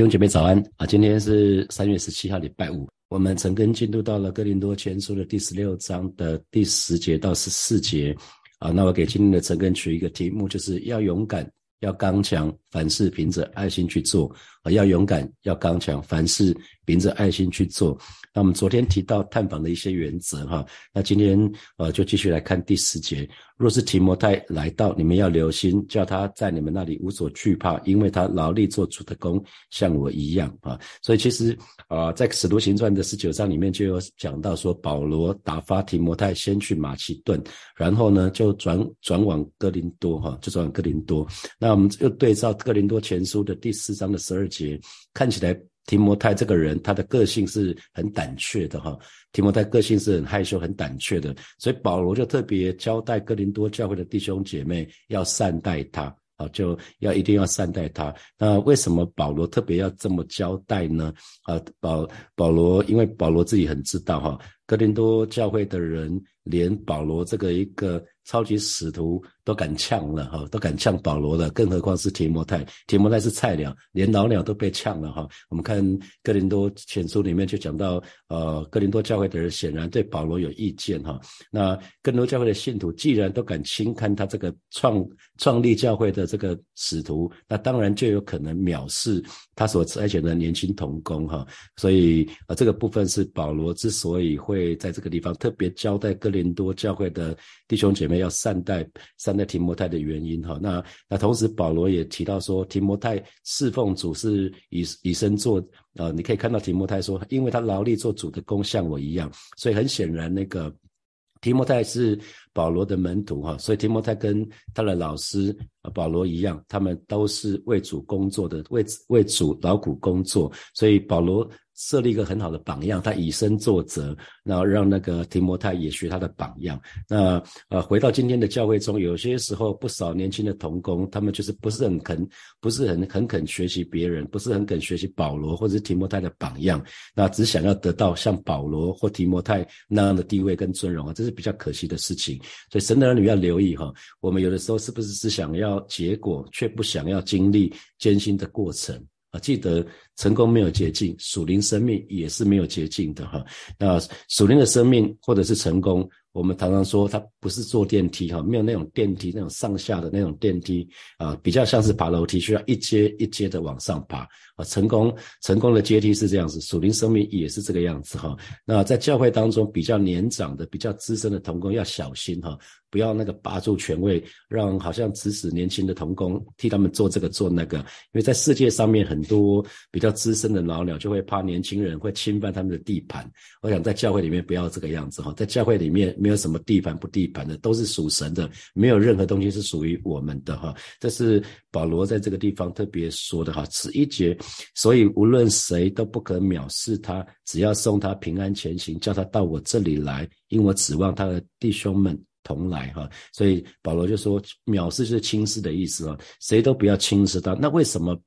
弟兄姐妹早安啊！今天是三月十七号，礼拜五。我们陈根进入到了哥林多前书的第十六章的第十节到十四节啊。那我给今天的陈根取一个题目，就是要勇敢，要刚强，凡事凭着爱心去做啊！要勇敢，要刚强，凡事凭着爱心去做。那我们昨天提到探访的一些原则哈，那今天呃就继续来看第十节。若是提摩太来到，你们要留心，叫他在你们那里无所惧怕，因为他劳力做主的工，像我一样啊。所以其实啊，在使徒行传的十九章里面就有讲到说，保罗打发提摩太先去马其顿，然后呢就转转往哥林多哈，就转往哥林多。那我们又对照哥林多前书的第四章的十二节，看起来提摩太这个人他的个性是很胆怯的哈。提摩太个性是很害羞、很胆怯的，所以保罗就特别交代哥林多教会的弟兄姐妹要善待他，啊，就要一定要善待他。那为什么保罗特别要这么交代呢？啊，保保罗因为保罗自己很知道哈，哥林多教会的人连保罗这个一个超级使徒。都敢呛了哈，都敢呛保罗了，更何况是提摩太？提摩太是菜鸟，连老鸟都被呛了哈。我们看哥林多前书里面就讲到，呃，哥林多教会的人显然对保罗有意见哈。那更多教会的信徒既然都敢轻看他这个创创立教会的这个使徒，那当然就有可能藐视他所差遣的年轻童工哈。所以啊，这个部分是保罗之所以会在这个地方特别交代哥林多教会的弟兄姐妹要善待善。提摩太的原因哈，那那同时保罗也提到说，提摩太侍奉主是以以身作啊，你可以看到提摩太说，因为他劳力做主的功，像我一样，所以很显然那个提摩太是保罗的门徒哈，所以提摩太跟他的老师保罗一样，他们都是为主工作的，为为主劳苦工作，所以保罗。设立一个很好的榜样，他以身作则，然后让那个提摩太也学他的榜样。那呃，回到今天的教会中，有些时候不少年轻的童工，他们就是不是很肯，不是很很肯学习别人，不是很肯学习保罗或者是提摩太的榜样，那只想要得到像保罗或提摩太那样的地位跟尊荣啊，这是比较可惜的事情。所以神的儿女要留意哈，我们有的时候是不是只想要结果，却不想要经历艰辛的过程？啊，记得成功没有捷径，属灵生命也是没有捷径的哈。那属灵的生命或者是成功。我们常常说，它不是坐电梯哈，没有那种电梯那种上下的那种电梯啊，比较像是爬楼梯，需要一阶一阶的往上爬啊。成功成功的阶梯是这样子，属灵生命也是这个样子哈。那在教会当中，比较年长的、比较资深的童工要小心哈，不要那个拔住权位，让好像指使年轻的童工替他们做这个做那个。因为在世界上面，很多比较资深的老鸟就会怕年轻人会侵犯他们的地盘。我想在教会里面不要这个样子哈，在教会里面。没有什么地盘不地盘的，都是属神的，没有任何东西是属于我们的哈。这是保罗在这个地方特别说的哈，此一节，所以无论谁都不可藐视他，只要送他平安前行，叫他到我这里来，因我指望他的弟兄们同来哈。所以保罗就说，藐视就是轻视的意思啊，谁都不要轻视他。那为什么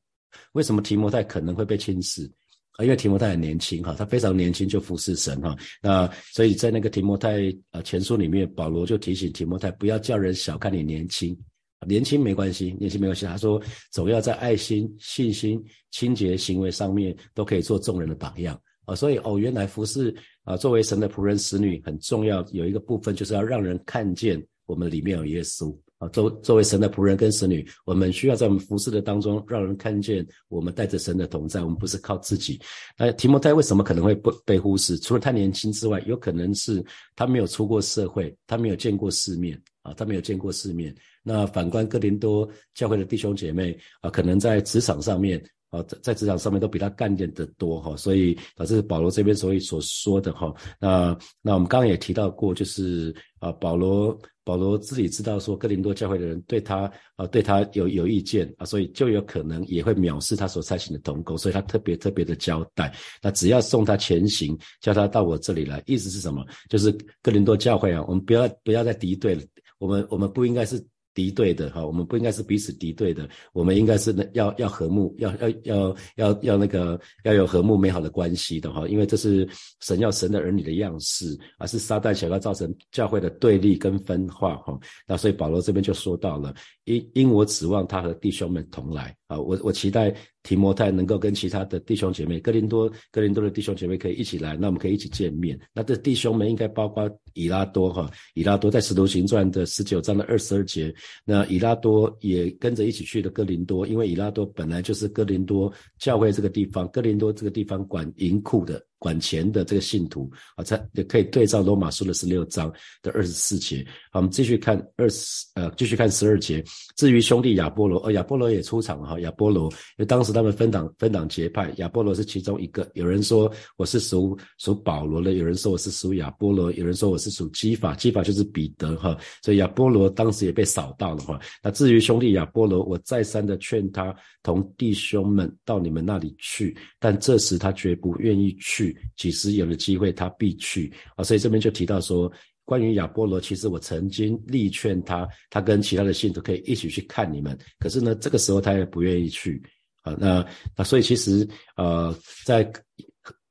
为什么提摩太可能会被轻视？啊，因为提摩太很年轻哈，他非常年轻就服侍神哈，那所以在那个提摩太啊前书里面，保罗就提醒提摩太不要叫人小看你年轻，年轻没关系，年轻没关系。他说总要在爱心、信心、清洁行为上面都可以做众人的榜样啊。所以哦，原来服侍啊，作为神的仆人、使女很重要，有一个部分就是要让人看见我们里面有耶稣。作作为神的仆人跟神女，我们需要在我们服侍的当中，让人看见我们带着神的同在。我们不是靠自己。那提摩太为什么可能会不被忽视？除了太年轻之外，有可能是他没有出过社会，他没有见过世面啊，他没有见过世面。那反观哥林多教会的弟兄姐妹啊，可能在职场上面啊，在在职场上面都比他干练得多哈，所以导致保罗这边所以所说的哈。那那我们刚刚也提到过，就是啊，保罗。保罗自己知道说，哥林多教会的人对他啊，对他有有意见啊，所以就有可能也会藐视他所采取的同工，所以他特别特别的交代。那只要送他前行，叫他到我这里来，意思是什么？就是哥林多教会啊，我们不要不要再敌对了，我们我们不应该是。敌对的哈，我们不应该是彼此敌对的，我们应该是那要要和睦，要要要要要那个要有和睦美好的关系的哈，因为这是神要神的儿女的样式，而是撒旦想要造成教会的对立跟分化哈。那所以保罗这边就说到了，因因我指望他和弟兄们同来啊，我我期待提摩太能够跟其他的弟兄姐妹，哥林多哥林多的弟兄姐妹可以一起来，那我们可以一起见面。那这弟兄们应该包括以拉多哈，以拉多在使徒行传的十九章的二十二节，那以拉多也跟着一起去的哥林多，因为以拉多本来就是哥林多教会这个地方，哥林多这个地方管银库的。管钱的这个信徒啊，才也可以对照罗马书的十六章的二十四节。好，我们继续看二十呃，继续看十二节。至于兄弟亚波罗，呃，亚波罗也出场了哈。亚波罗，因为当时他们分党分党结派，亚波罗是其中一个。有人说我是属属保罗的，有人说我是属亚波罗，有人说我是属基法，基法就是彼得哈。所以亚波罗当时也被扫到了哈。那至于兄弟亚波罗，我再三的劝他同弟兄们到你们那里去，但这时他绝不愿意去。几时有了机会，他必去啊！所以这边就提到说，关于亚波罗，其实我曾经力劝他，他跟其他的信徒可以一起去看你们。可是呢，这个时候他也不愿意去啊。那那所以其实呃，在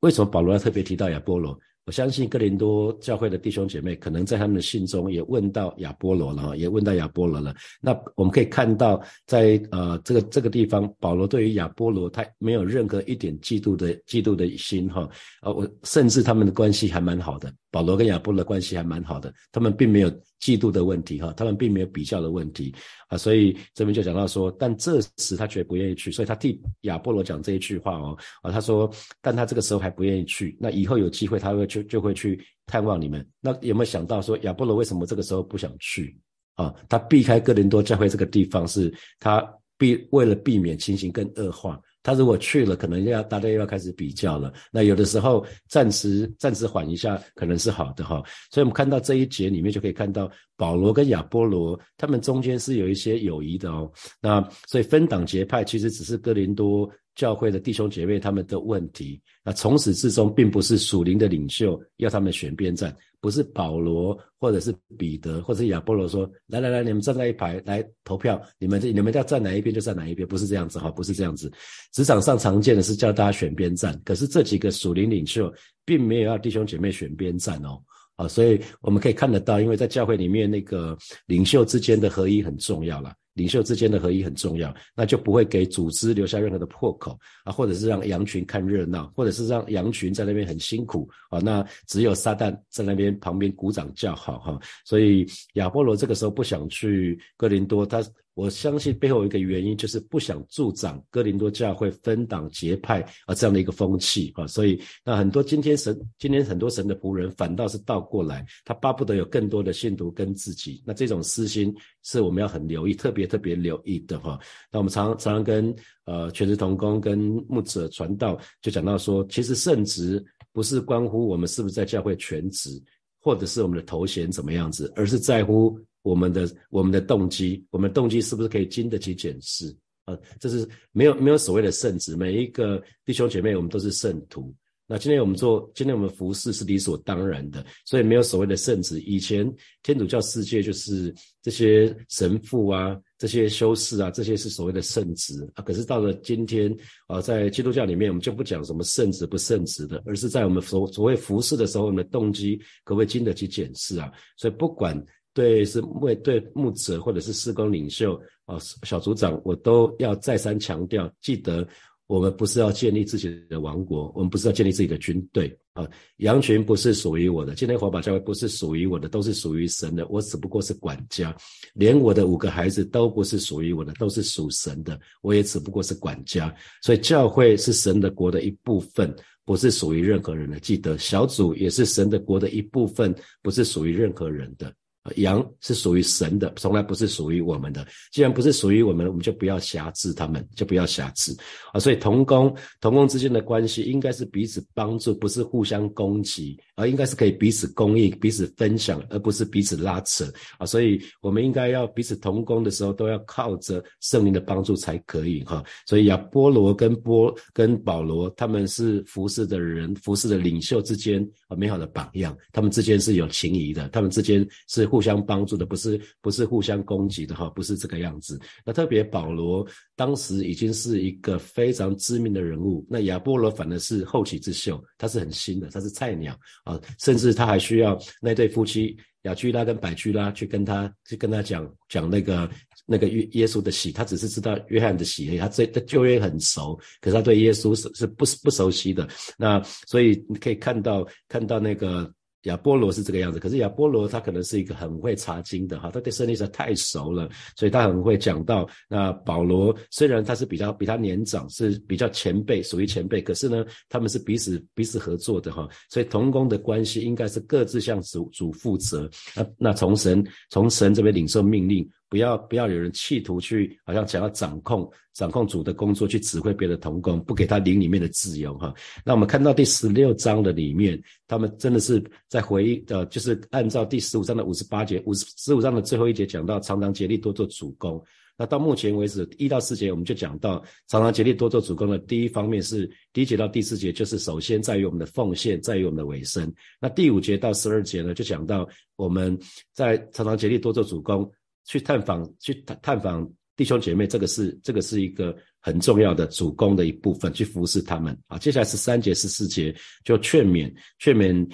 为什么保罗要特别提到亚波罗？我相信哥林多教会的弟兄姐妹可能在他们的信中也问到亚波罗了，也问到亚波罗了。那我们可以看到，在呃这个这个地方，保罗对于亚波罗他没有任何一点嫉妒的嫉妒的心哈，呃我甚至他们的关系还蛮好的。保罗跟亚波罗的关系还蛮好的，他们并没有嫉妒的问题哈，他们并没有比较的问题。啊，所以这边就讲到说，但这时他却不愿意去，所以他替亚波罗讲这一句话哦。啊，他说，但他这个时候还不愿意去，那以后有机会他会就就会去探望你们。那有没有想到说亚波罗为什么这个时候不想去啊？他避开哥林多教会这个地方，是他避为了避免情形更恶化。他如果去了，可能要大家又要开始比较了。那有的时候暂时暂时缓一下，可能是好的哈。所以我们看到这一节里面就可以看到保罗跟亚波罗他们中间是有一些友谊的哦。那所以分党结派其实只是哥林多。教会的弟兄姐妹他们的问题，那从始至终并不是属灵的领袖要他们选边站，不是保罗或者是彼得或者亚波罗说来来来，你们站在一排来投票，你们你们要站哪一边就站哪一边，不是这样子哈，不是这样子。职场上常见的是叫大家选边站，可是这几个属灵领袖并没有要弟兄姐妹选边站哦，啊，所以我们可以看得到，因为在教会里面那个领袖之间的合一很重要了。领袖之间的合一很重要，那就不会给组织留下任何的破口啊，或者是让羊群看热闹，或者是让羊群在那边很辛苦啊，那只有撒旦在那边旁边鼓掌叫好哈。所以亚波罗这个时候不想去哥林多，他。我相信背后一个原因，就是不想助长哥林多教会分党结派啊这样的一个风气啊，所以那很多今天神今天很多神的仆人反倒是倒过来，他巴不得有更多的信徒跟自己，那这种私心是我们要很留意，特别特别留意的哈。那我们常常常跟呃全职同工跟牧者传道，就讲到说，其实圣职不是关乎我们是不是在教会全职，或者是我们的头衔怎么样子，而是在乎。我们的我们的动机，我们的动机是不是可以经得起检视啊？这是没有没有所谓的圣旨，每一个弟兄姐妹，我们都是圣徒。那今天我们做，今天我们服侍是理所当然的，所以没有所谓的圣旨。以前天主教世界就是这些神父啊，这些修士啊，这些是所谓的圣职啊。可是到了今天啊，在基督教里面，我们就不讲什么圣职不圣职的，而是在我们所所谓服侍的时候，我们的动机可不可以经得起检视啊？所以不管。对，是为对牧者或者是施工领袖啊，小组长，我都要再三强调，记得我们不是要建立自己的王国，我们不是要建立自己的军队啊。羊群不是属于我的，今天火把教会不是属于我的，都是属于神的。我只不过是管家，连我的五个孩子都不是属于我的，都是属神的。我也只不过是管家，所以教会是神的国的一部分，不是属于任何人的。记得小组也是神的国的一部分，不是属于任何人的。羊是属于神的，从来不是属于我们的。既然不是属于我们，我们就不要辖制他们，就不要辖制啊。所以同工同工之间的关系应该是彼此帮助，不是互相攻击，应该是可以彼此供应、彼此分享，而不是彼此拉扯啊。所以我们应该要彼此同工的时候，都要靠着圣灵的帮助才可以哈。所以亚波罗跟波跟保罗他们是服侍的人、服侍的领袖之间啊美好的榜样，他们之间是有情谊的，他们之间是。互相帮助的，不是不是互相攻击的哈，不是这个样子。那特别保罗当时已经是一个非常知名的人物，那亚波罗反而是后起之秀，他是很新的，他是菜鸟啊，甚至他还需要那对夫妻雅居拉跟百居拉去跟他去跟他讲讲那个那个约耶稣的喜，他只是知道约翰的喜，他对旧约很熟，可是他对耶稣是是不不熟悉的。那所以你可以看到看到那个。亚波罗是这个样子，可是亚波罗他可能是一个很会查经的哈，他对圣经实在太熟了，所以他很会讲到。那保罗虽然他是比较比他年长，是比较前辈，属于前辈，可是呢，他们是彼此彼此合作的哈，所以同工的关系应该是各自向主主负责。那那从神从神这边领受命令。不要不要有人企图去，好像想要掌控掌控主的工作，去指挥别的同工，不给他灵里面的自由哈。那我们看到第十六章的里面，他们真的是在回忆呃，就是按照第十五章的五十八节，五十十五章的最后一节讲到，常常竭力多做主工。那到目前为止一到四节，我们就讲到常常竭力多做主工的第一方面是第一节到第四节，就是首先在于我们的奉献，在于我们的尾声。那第五节到十二节呢，就讲到我们在常常竭力多做主工。去探访，去探探访弟兄姐妹，这个是这个是一个很重要的主攻的一部分，去服侍他们啊。接下来十三节十四节，就劝勉劝勉。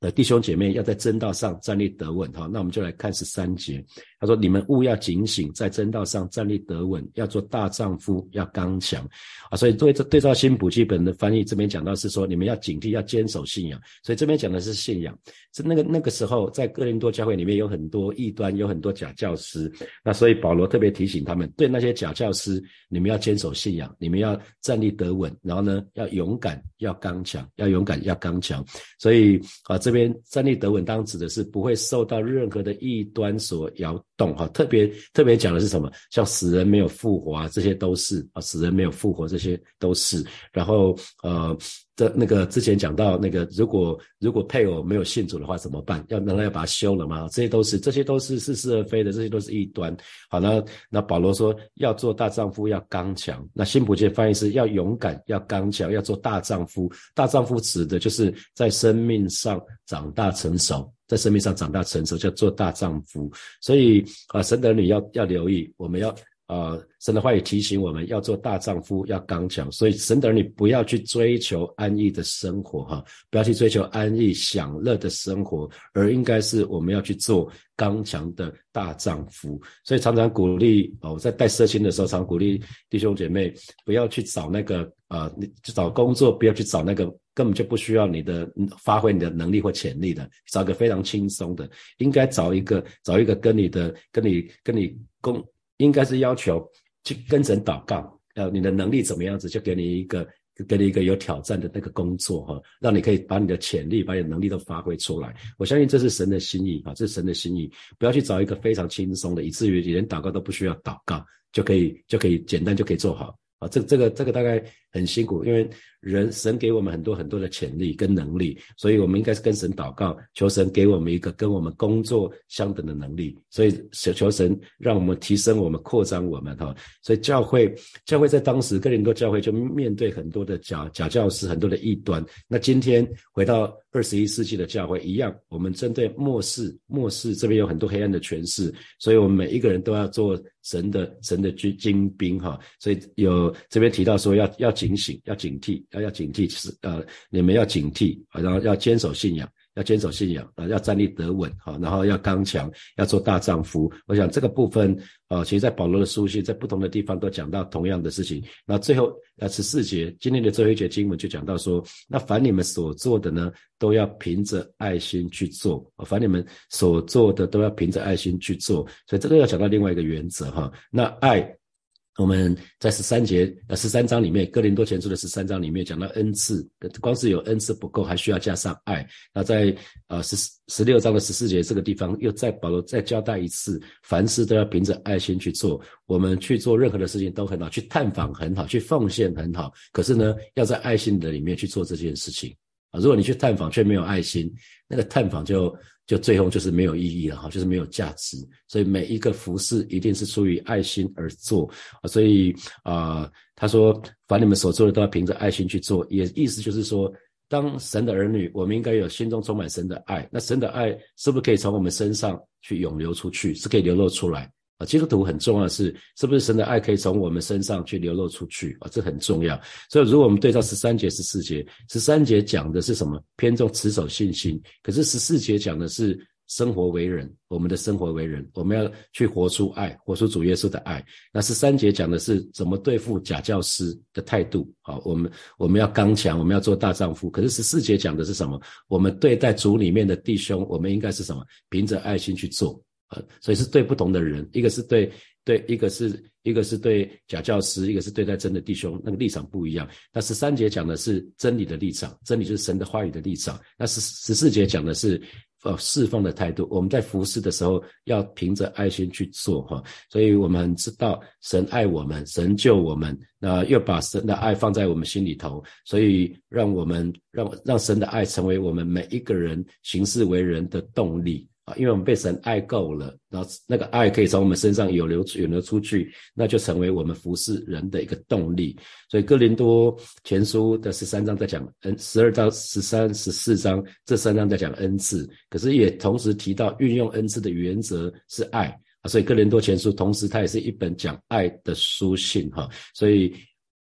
呃，弟兄姐妹要在正道上站立得稳哈，那我们就来看十三节。他说：“你们务要警醒，在真道上站立得稳，要做大丈夫，要刚强啊。”所以对这对照新普基本的翻译，这边讲到是说，你们要警惕，要坚守信仰。所以这边讲的是信仰，是那个那个时候在哥林多教会里面有很多异端，有很多假教师。那所以保罗特别提醒他们，对那些假教师，你们要坚守信仰，你们要站立得稳，然后呢，要勇敢，要刚强，要勇敢，要刚强。所以啊。这边站立得稳，当指的是不会受到任何的异端所摇动哈。特别特别讲的是什么？像死人没有复活啊，这些都是啊，死人没有复活，这些都是。然后呃。这那个之前讲到那个，如果如果配偶没有信主的话怎么办？要难道要把他休了吗？这些都是这些都是似是而非的，这些都是异端。好，那那保罗说要做大丈夫要刚强。那新普界翻译是要勇敢要刚强要做大丈夫。大丈夫指的就是在生命上长大成熟，在生命上长大成熟叫做大丈夫。所以啊，神的女要要留意，我们要。啊，神的话也提醒我们要做大丈夫，要刚强。所以神的儿女不要去追求安逸的生活，哈，不要去追求安逸享乐的生活，而应该是我们要去做刚强的大丈夫。所以常常鼓励哦，我在带社青的时候，常鼓励弟兄姐妹不要去找那个啊，你找工作不要去找那个根本就不需要你的发挥你的能力或潜力的，找一个非常轻松的，应该找一个找一个跟你的跟你跟你工。应该是要求去跟神祷告，呃，你的能力怎么样子，就给你一个给你一个有挑战的那个工作哈，让你可以把你的潜力、把你的能力都发挥出来。我相信这是神的心意啊，这是神的心意。不要去找一个非常轻松的，以至于连祷告都不需要祷告，就可以就可以简单就可以做好啊。这这个这个大概很辛苦，因为。人神给我们很多很多的潜力跟能力，所以我们应该是跟神祷告，求神给我们一个跟我们工作相等的能力。所以求求神让我们提升我们、扩张我们哈。所以教会教会在当时哥林多教会就面对很多的假假教师、很多的异端。那今天回到二十一世纪的教会一样，我们针对末世末世这边有很多黑暗的权势，所以我们每一个人都要做神的神的军精兵哈。所以有这边提到说要要警醒，要警惕。要要警惕，是呃，你们要警惕，然后要坚守信仰，要坚守信仰啊，要站立得稳哈，然后要刚强，要做大丈夫。我想这个部分啊，其实在保罗的书信，在不同的地方都讲到同样的事情。那最后呃十四节，今天的最后一节经文就讲到说，那凡你们所做的呢，都要凭着爱心去做啊，凡你们所做的都要凭着爱心去做。所以这个要讲到另外一个原则哈，那爱。我们在十三节呃十三章里面，哥林多前书的十三章里面讲到恩赐，光是有恩赐不够，还需要加上爱。那在呃十十六章的十四节这个地方，又再保罗再交代一次，凡事都要凭着爱心去做。我们去做任何的事情都很好，去探访很好，去奉献很好。可是呢，要在爱心的里面去做这件事情啊。如果你去探访却没有爱心，那个探访就。就最后就是没有意义了哈，就是没有价值。所以每一个服饰一定是出于爱心而做啊。所以啊，他说，凡你们所做的都要凭着爱心去做，也意思就是说，当神的儿女，我们应该有心中充满神的爱。那神的爱是不是可以从我们身上去涌流出去？是可以流露出来。啊，基督徒很重要的是，是不是神的爱可以从我们身上去流露出去啊？这很重要。所以，如果我们对照十三节、十四节，十三节讲的是什么？偏重持守信心。可是十四节讲的是生活为人，我们的生活为人，我们要去活出爱，活出主耶稣的爱。那十三节讲的是怎么对付假教师的态度。好，我们我们要刚强，我们要做大丈夫。可是十四节讲的是什么？我们对待主里面的弟兄，我们应该是什么？凭着爱心去做。呃，所以是对不同的人，一个是对对，一个是一个是对假教师，一个是对待真的弟兄，那个立场不一样。那十三节讲的是真理的立场，真理就是神的话语的立场。那十十四节讲的是呃侍奉的态度，我们在服侍的时候要凭着爱心去做哈。所以我们知道神爱我们，神救我们，那又把神的爱放在我们心里头，所以让我们让让神的爱成为我们每一个人行事为人的动力。啊因为我们被神爱够了，然后那个爱可以从我们身上有流有流出去，那就成为我们服侍人的一个动力。所以哥林多前书的十三章在讲恩，十二到十三、十四章这三章在讲恩赐，可是也同时提到运用恩赐的原则是爱啊。所以哥林多前书同时它也是一本讲爱的书信哈。所以。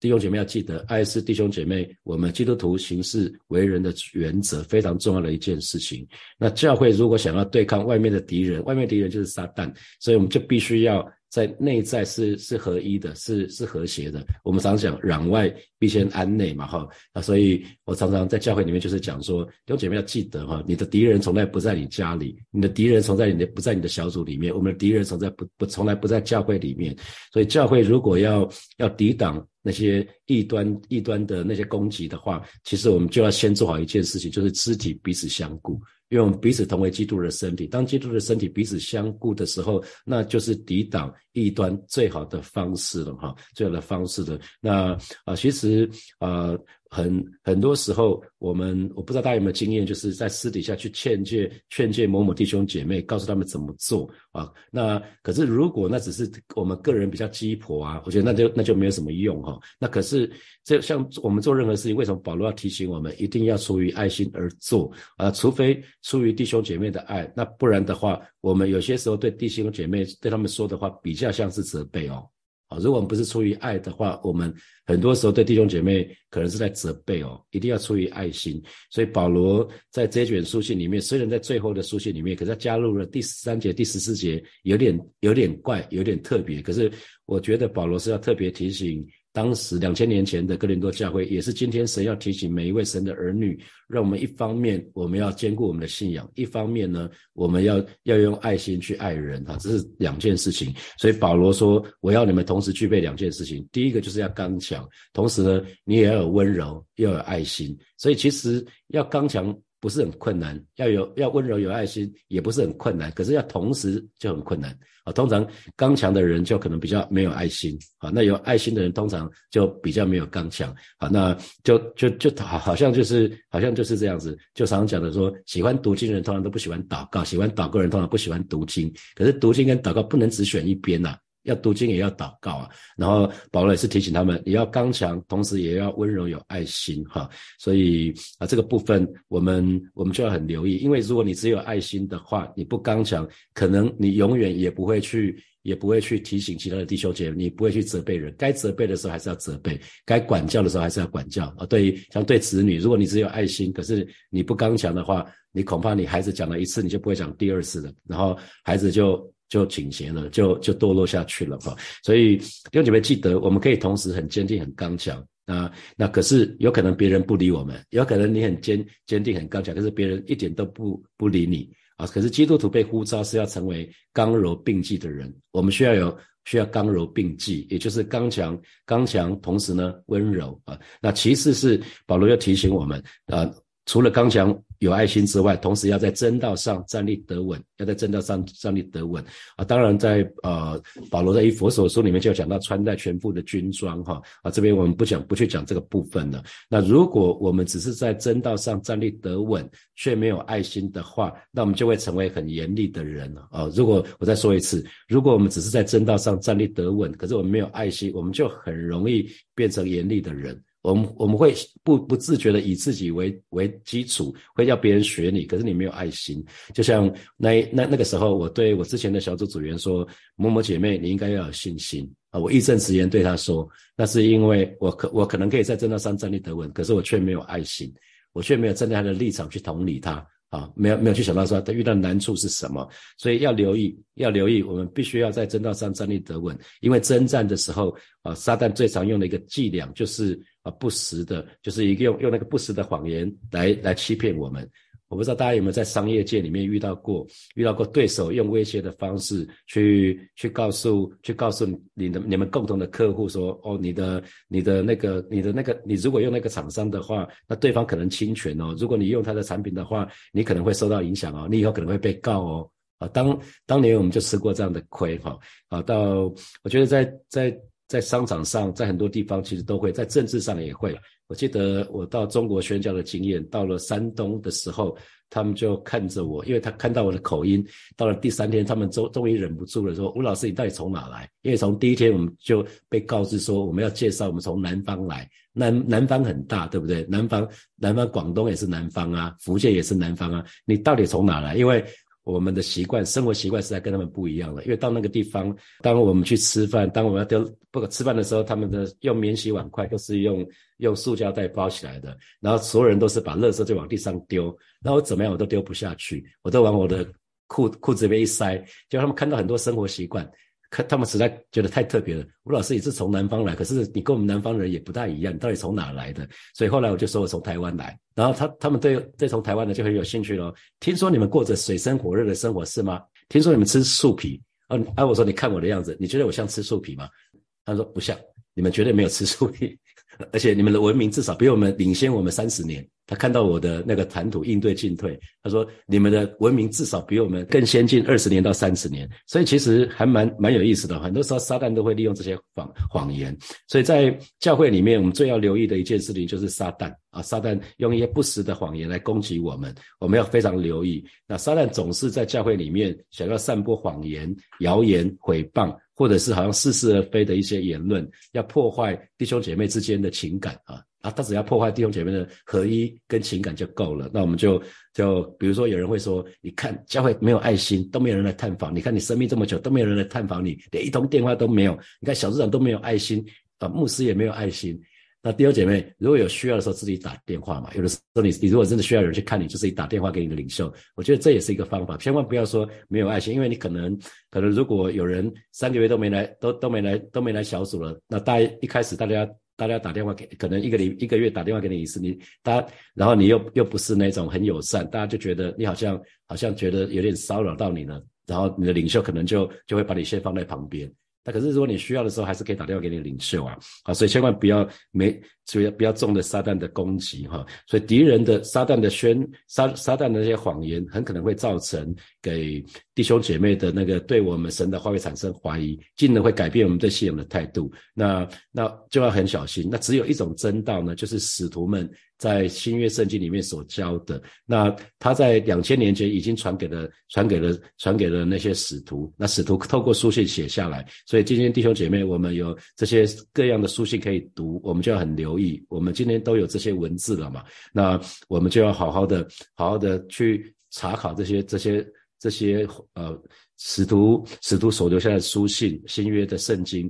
弟兄姐妹要记得，爱是弟兄姐妹我们基督徒行事为人的原则，非常重要的一件事情。那教会如果想要对抗外面的敌人，外面敌人就是撒旦，所以我们就必须要。在内在是是合一的，是是和谐的。我们常讲攘外必先安内嘛，哈啊，所以我常常在教会里面就是讲说，弟兄姐妹要记得哈，你的敌人从来不在你家里，你的敌人从在你的不在你的小组里面，我们的敌人从在不不从来不在教会里面。所以教会如果要要抵挡那些异端异端的那些攻击的话，其实我们就要先做好一件事情，就是肢体彼此相顾。因为我们彼此同为基督的身体，当基督的身体彼此相顾的时候，那就是抵挡异端最好的方式了，哈，最好的方式的。那啊，其实啊。很很多时候，我们我不知道大家有没有经验，就是在私底下去劝诫劝诫某某弟兄姐妹，告诉他们怎么做啊。那可是如果那只是我们个人比较鸡婆啊，我觉得那就那就没有什么用哈。那可是这像我们做任何事情，为什么保罗要提醒我们一定要出于爱心而做啊？除非出于弟兄姐妹的爱，那不然的话，我们有些时候对弟兄姐妹对他们说的话，比较像是责备哦。啊如果我们不是出于爱的话，我们很多时候对弟兄姐妹可能是在责备哦，一定要出于爱心。所以保罗在这卷书信里面，虽然在最后的书信里面，可是他加入了第十三节、第十四节，有点有点怪，有点特别。可是我觉得保罗是要特别提醒。当时两千年前的哥林多教会，也是今天神要提醒每一位神的儿女，让我们一方面我们要兼顾我们的信仰，一方面呢，我们要要用爱心去爱人哈，这是两件事情。所以保罗说，我要你们同时具备两件事情，第一个就是要刚强，同时呢，你也要有温柔，要有爱心。所以其实要刚强。不是很困难，要有要温柔有爱心也不是很困难，可是要同时就很困难啊。通常刚强的人就可能比较没有爱心啊，那有爱心的人通常就比较没有刚强啊。那就就就好好像就是好像就是这样子，就常常讲的说，喜欢读经的人通常都不喜欢祷告，喜欢祷告人通常不喜欢读经，可是读经跟祷告不能只选一边呐。要读经也要祷告啊，然后保罗也是提醒他们，也要刚强，同时也要温柔有爱心哈。所以啊，这个部分我们我们就要很留意，因为如果你只有爱心的话，你不刚强，可能你永远也不会去，也不会去提醒其他的弟兄姐妹，你不会去责备人。该责备的时候还是要责备，该管教的时候还是要管教啊。对于像对子女，如果你只有爱心，可是你不刚强的话，你恐怕你孩子讲了一次，你就不会讲第二次了，然后孩子就。就倾斜了，就就堕落下去了哈。所以弟兄姐妹记得，我们可以同时很坚定、很刚强啊。那可是有可能别人不理我们，有可能你很坚坚定、很刚强，可是别人一点都不不理你啊。可是基督徒被呼召是要成为刚柔并济的人，我们需要有需要刚柔并济，也就是刚强刚强，同时呢温柔啊。那其次是保罗要提醒我们啊，除了刚强。有爱心之外，同时要在正道上站立得稳，要在正道上站立得稳啊！当然，在呃保罗的以佛所书里面就讲到穿戴全副的军装哈啊，这边我们不讲不去讲这个部分了。那如果我们只是在正道上站立得稳，却没有爱心的话，那我们就会成为很严厉的人了啊！如果我再说一次，如果我们只是在正道上站立得稳，可是我们没有爱心，我们就很容易变成严厉的人。我们我们会不不自觉的以自己为为基础，会叫别人学你，可是你没有爱心。就像那那那个时候，我对我之前的小组组员说：“某某姐妹，你应该要有信心啊！”我义正辞严对他说：“那是因为我可我可能可以在正道上站立得稳，可是我却没有爱心，我却没有站在他的立场去同理他啊，没有没有去想到说他遇到难处是什么，所以要留意，要留意，我们必须要在征道上站立得稳，因为征战的时候啊，撒旦最常用的一个伎俩就是啊不实的，就是一个用用那个不实的谎言来来欺骗我们。我不知道大家有没有在商业界里面遇到过，遇到过对手用威胁的方式去去告诉去告诉你的你们共同的客户说，哦，你的你的那个你的那个你如果用那个厂商的话，那对方可能侵权哦。如果你用他的产品的话，你可能会受到影响哦，你以后可能会被告哦。啊，当当年我们就吃过这样的亏哈。啊，到我觉得在在在商场上，在很多地方其实都会，在政治上也会。我记得我到中国宣教的经验，到了山东的时候，他们就看着我，因为他看到我的口音。到了第三天，他们终终于忍不住了，说：“吴老师，你到底从哪来？”因为从第一天我们就被告知说，我们要介绍我们从南方来。南南方很大，对不对？南方南方广东也是南方啊，福建也是南方啊。你到底从哪来？因为我们的习惯，生活习惯实在跟他们不一样了。因为到那个地方，当我们去吃饭，当我们要丢不可吃饭的时候，他们的用免洗碗筷都是用用塑胶袋包起来的，然后所有人都是把垃圾就往地上丢，然后怎么样我都丢不下去，我都往我的裤裤子里面一塞，就他们看到很多生活习惯。可他们实在觉得太特别了。吴老师也是从南方来，可是你跟我们南方人也不大一样，你到底从哪来的？所以后来我就说我从台湾来。然后他他们对对从台湾的就很有兴趣咯。听说你们过着水深火热的生活是吗？听说你们吃树皮。嗯，哎，我说你看我的样子，你觉得我像吃树皮吗？他说不像，你们绝对没有吃树皮，而且你们的文明至少比我们领先我们三十年。他看到我的那个谈吐应对进退，他说：“你们的文明至少比我们更先进二十年到三十年。”所以其实还蛮蛮有意思的。很多时候撒旦都会利用这些谎谎言。所以在教会里面，我们最要留意的一件事情就是撒旦啊，撒旦用一些不实的谎言来攻击我们，我们要非常留意。那撒旦总是在教会里面想要散播谎言、谣言、诽谤，或者是好像似是而非的一些言论，要破坏弟兄姐妹之间的情感啊。啊，他只要破坏弟兄姐妹的合一跟情感就够了。那我们就就比如说，有人会说，你看教会没有爱心，都没有人来探访。你看你生病这么久，都没有人来探访你，连一通电话都没有。你看小组长都没有爱心，啊，牧师也没有爱心。那弟兄姐妹如果有需要的时候，自己打电话嘛。有的时候你你如果真的需要有人去看你，就自己打电话给你的领袖。我觉得这也是一个方法，千万不要说没有爱心，因为你可能可能如果有人三个月都没来，都都没来都没来小组了，那大一开始大家。大家打电话给，可能一个礼一个月打电话给你一次，你大，然后你又又不是那种很友善，大家就觉得你好像好像觉得有点骚扰到你了，然后你的领袖可能就就会把你先放在旁边。那可是如果你需要的时候，还是可以打电话给你领袖啊，好，所以千万不要没，所以不要中了撒旦的攻击哈，所以敌人的撒旦的宣撒撒旦的那些谎言，很可能会造成给弟兄姐妹的那个对我们神的话会产生怀疑，进而会改变我们对信仰的态度，那那就要很小心。那只有一种真道呢，就是使徒们。在新约圣经里面所教的，那他在两千年前已经传给了、传给了、传给了那些使徒。那使徒透过书信写下来，所以今天弟兄姐妹，我们有这些各样的书信可以读，我们就要很留意。我们今天都有这些文字了嘛？那我们就要好好的、好好的去查考这些、这些、这些呃使徒、使徒所留下的书信、新约的圣经。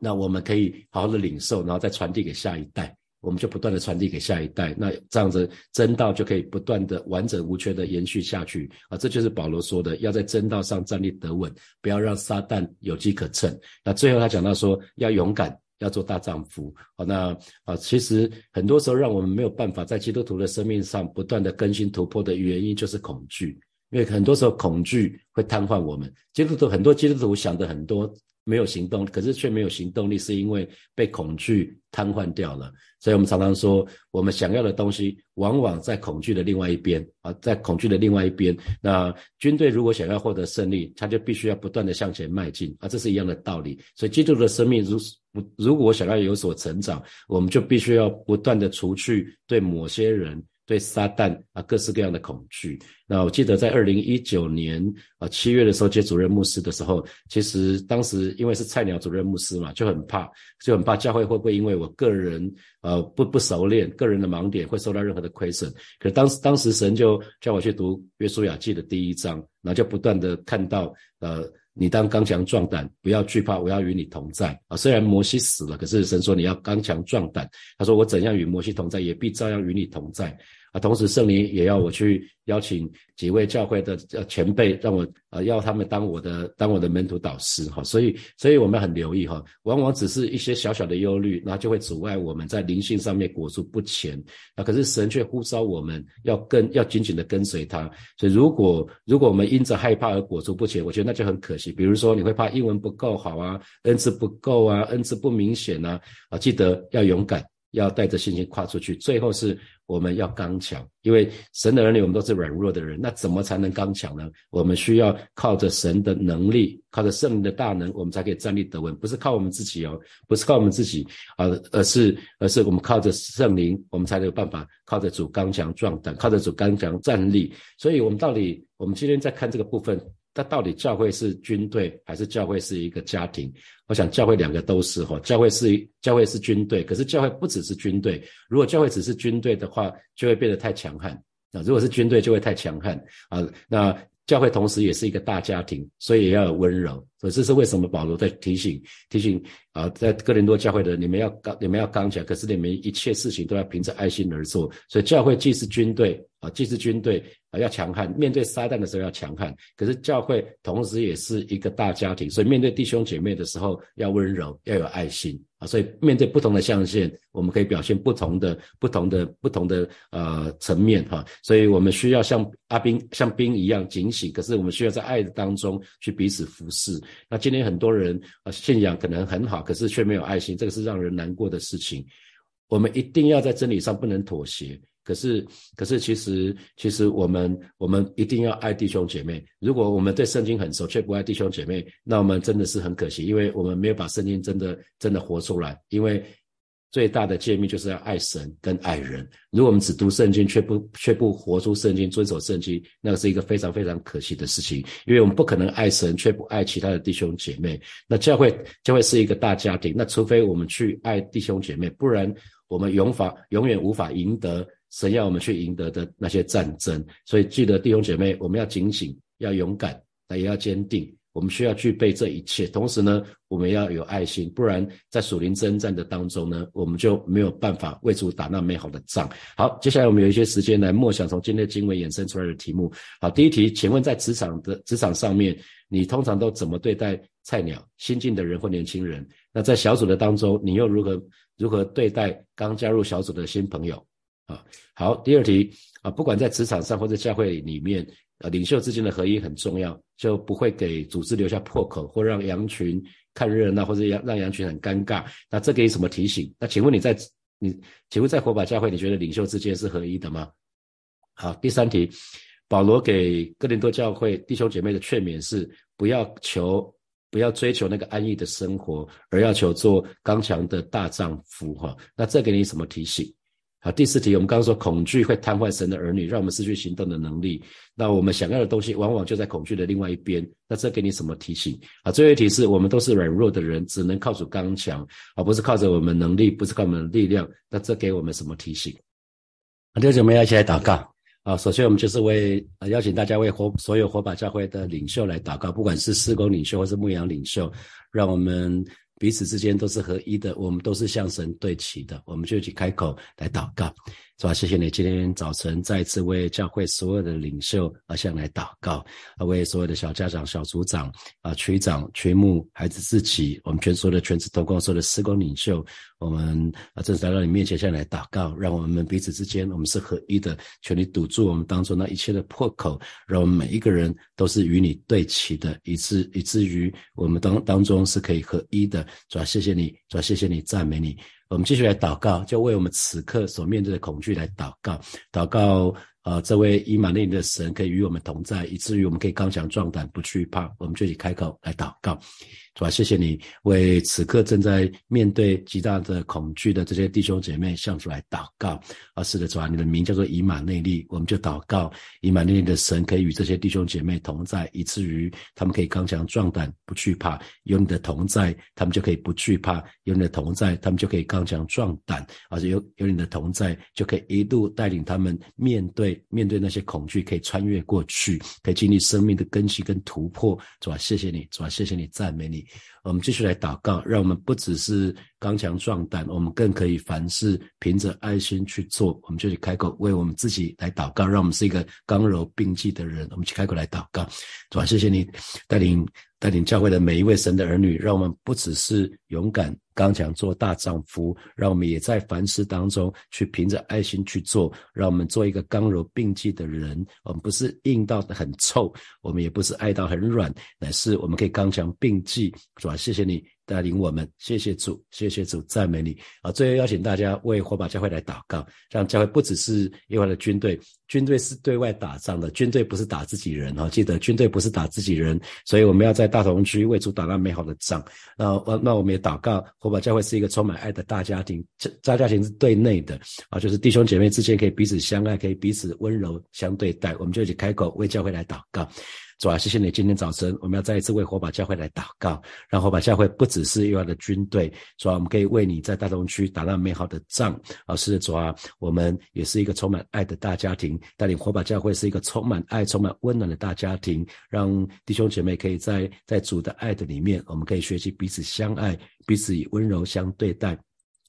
那我们可以好好的领受，然后再传递给下一代。我们就不断的传递给下一代，那这样子真道就可以不断的完整无缺的延续下去啊！这就是保罗说的，要在真道上站立得稳，不要让撒旦有机可乘。那最后他讲到说，要勇敢，要做大丈夫。好，那啊，其实很多时候让我们没有办法在基督徒的生命上不断的更新突破的原因，就是恐惧。因为很多时候恐惧会瘫痪我们。基督徒很多基督徒想的很多。没有行动，可是却没有行动力，是因为被恐惧瘫痪掉了。所以我们常常说，我们想要的东西，往往在恐惧的另外一边啊，在恐惧的另外一边。那军队如果想要获得胜利，他就必须要不断的向前迈进啊，这是一样的道理。所以基督的生命，如如如果想要有所成长，我们就必须要不断的除去对某些人。对撒旦啊，各式各样的恐惧。那我记得在二零一九年啊七月的时候接主任牧师的时候，其实当时因为是菜鸟主任牧师嘛，就很怕，就很怕教会会不会因为我个人呃不不熟练，个人的盲点会受到任何的亏损。可当时当时神就叫我去读约书亚记的第一章，然后就不断的看到呃你当刚强壮胆，不要惧怕，我要与你同在啊！虽然摩西死了，可是神说你要刚强壮胆。他说我怎样与摩西同在，也必照样与你同在。啊，同时圣灵也要我去邀请几位教会的前辈，让我呃要他们当我的当我的门徒导师哈，所以所以我们很留意哈，往往只是一些小小的忧虑，那就会阻碍我们在灵性上面裹足不前啊。可是神却呼召我们要跟要紧紧的跟随他，所以如果如果我们因着害怕而裹足不前，我觉得那就很可惜。比如说你会怕英文不够好啊，恩赐不够啊，恩赐不明显呐啊，记得要勇敢。要带着信心跨出去，最后是我们要刚强，因为神的儿女我们都是软弱的人，那怎么才能刚强呢？我们需要靠着神的能力，靠着圣灵的大能，我们才可以站立得稳，不是靠我们自己哦，不是靠我们自己而，而是而是我们靠着圣灵，我们才有办法靠着主刚强壮胆，靠着主刚强站立。所以，我们到底，我们今天在看这个部分。那到底教会是军队还是教会是一个家庭？我想教会两个都是哈，教会是教会是军队，可是教会不只是军队。如果教会只是军队的话，就会变得太强悍啊；如果是军队，就会太强悍啊。那教会同时也是一个大家庭，所以也要有温柔。所以这是为什么保罗在提醒提醒啊，在哥林多教会的你们要刚你们要刚强，可是你们一切事情都要凭着爱心而做。所以教会既是军队啊，既是军队啊。要强悍，面对撒旦的时候要强悍。可是教会同时也是一个大家庭，所以面对弟兄姐妹的时候要温柔，要有爱心啊。所以面对不同的象限，我们可以表现不同的、不同的、不同的呃层面哈。所以我们需要像阿兵、像兵一样警醒，可是我们需要在爱的当中去彼此服侍。那今天很多人啊信仰可能很好，可是却没有爱心，这个是让人难过的事情。我们一定要在真理上不能妥协。可是，可是，其实，其实我们，我们一定要爱弟兄姐妹。如果我们对圣经很熟，却不爱弟兄姐妹，那我们真的是很可惜，因为我们没有把圣经真的真的活出来。因为最大的诫命就是要爱神跟爱人。如果我们只读圣经，却不却不活出圣经，遵守圣经，那是一个非常非常可惜的事情。因为我们不可能爱神，却不爱其他的弟兄姐妹。那教会教会是一个大家庭，那除非我们去爱弟兄姐妹，不然我们永法永远无法赢得。神要我们去赢得的那些战争，所以记得弟兄姐妹，我们要警醒，要勇敢，那也要坚定。我们需要具备这一切，同时呢，我们要有爱心，不然在属灵征战的当中呢，我们就没有办法为主打那美好的仗。好，接下来我们有一些时间来默想从今天的经文衍生出来的题目。好，第一题，请问在职场的职场上面，你通常都怎么对待菜鸟、新进的人或年轻人？那在小组的当中，你又如何如何对待刚加入小组的新朋友？啊，好，第二题啊，不管在职场上或者教会里面，呃，领袖之间的合一很重要，就不会给组织留下破口，或让羊群看热闹，或者让让羊群很尴尬。那这给你什么提醒？那请问你在你，请问在火把教会，你觉得领袖之间是合一的吗？好，第三题，保罗给哥林多教会弟兄姐妹的劝勉是：不要求，不要追求那个安逸的生活，而要求做刚强的大丈夫。哈，那这给你什么提醒？好，第四题，我们刚刚说恐惧会瘫痪神的儿女，让我们失去行动的能力。那我们想要的东西，往往就在恐惧的另外一边。那这给你什么提醒？啊，最后一题是我们都是软弱的人，只能靠主刚强，而不是靠着我们能力，不是靠我们的力量。那这给我们什么提醒？弟兄姊妹，一起来祷告。啊，首先我们就是为邀请大家为火所有火把教会的领袖来祷告，不管是施工领袖或是牧羊领袖，让我们。彼此之间都是合一的，我们都是向神对齐的，我们就去开口来祷告。是吧？谢谢你今天早晨再次为教会所有的领袖而向来祷告，啊，为所有的小家长、小组长、啊区长、区牧、孩子自己，我们全所有的全职同工、所的施工领袖，我们啊正式来到你面前向来祷告，让我们彼此之间我们是合一的，全力堵住我们当中那一切的破口，让我们每一个人都是与你对齐的，以致以至于我们当当中是可以合一的。主要谢谢你，主要谢谢你，赞美你。我们继续来祷告，就为我们此刻所面对的恐惧来祷告。祷告，啊，这位以马内利的神可以与我们同在，以至于我们可以刚强壮胆，不惧怕。我们就起开口来祷告。主吧？谢谢你为此刻正在面对极大的恐惧的这些弟兄姐妹向主来祷告。啊，是的，主啊，你的名叫做以马内利，我们就祷告以马内利的神可以与这些弟兄姐妹同在，以至于他们可以刚强壮胆，不惧怕。有你的同在，他们就可以不惧怕；有你的同在，他们就可以刚强壮胆。而且有有你的同在，就可以一路带领他们面对面对那些恐惧，可以穿越过去，可以经历生命的更新跟突破，主啊，谢谢你，主啊，谢谢你，赞美你。我们继续来祷告，让我们不只是刚强壮胆，我们更可以凡事凭着爱心去做。我们就去开口为我们自己来祷告，让我们是一个刚柔并济的人。我们去开口来祷告，主啊，谢谢你带领带领教会的每一位神的儿女，让我们不只是勇敢刚强做大丈夫，让我们也在凡事当中去凭着爱心去做，让我们做一个刚柔并济的人。我们不是硬到很臭，我们也不是爱到很软，乃是我们可以刚强并济，主啊。谢谢你带领我们，谢谢主，谢谢主，赞美你啊！最后邀请大家为火把教会来祷告，让教会不只是耶和华的军队，军队是对外打仗的，军队不是打自己人哈。记得军队不是打自己人，所以我们要在大同区为主打那美好的仗。那那我们也祷告，火把教会是一个充满爱的大家庭，大家庭是对内的啊，就是弟兄姐妹之间可以彼此相爱，可以彼此温柔相对待。我们就一起开口为教会来祷告。主啊，谢谢你！今天早晨，我们要再一次为火把教会来祷告，让火把教会不只是用的军队，主啊，我们可以为你在大东区打那美好的仗。啊，师，主啊，我们也是一个充满爱的大家庭，带领火把教会是一个充满爱、充满温暖的大家庭，让弟兄姐妹可以在在主的爱的里面，我们可以学习彼此相爱，彼此以温柔相对待。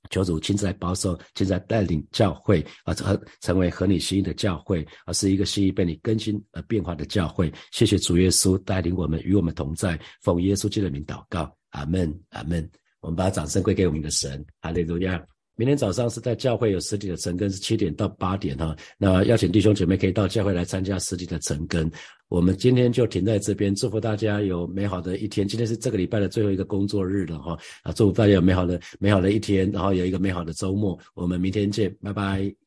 求主亲自来保守，亲自来带领教会啊，成成为合你心意的教会，而是一个心意被你更新而变化的教会。谢谢主耶稣带领我们，与我们同在，奉耶稣基督的名祷告，阿门，阿门。我们把掌声归给我们的神，哈利路亚。明天早上是在教会有实体的晨更，是七点到八点哈。那邀请弟兄姐妹可以到教会来参加实体的晨更。我们今天就停在这边，祝福大家有美好的一天。今天是这个礼拜的最后一个工作日了哈，啊，祝福大家有美好的美好的一天，然后有一个美好的周末。我们明天见，拜拜。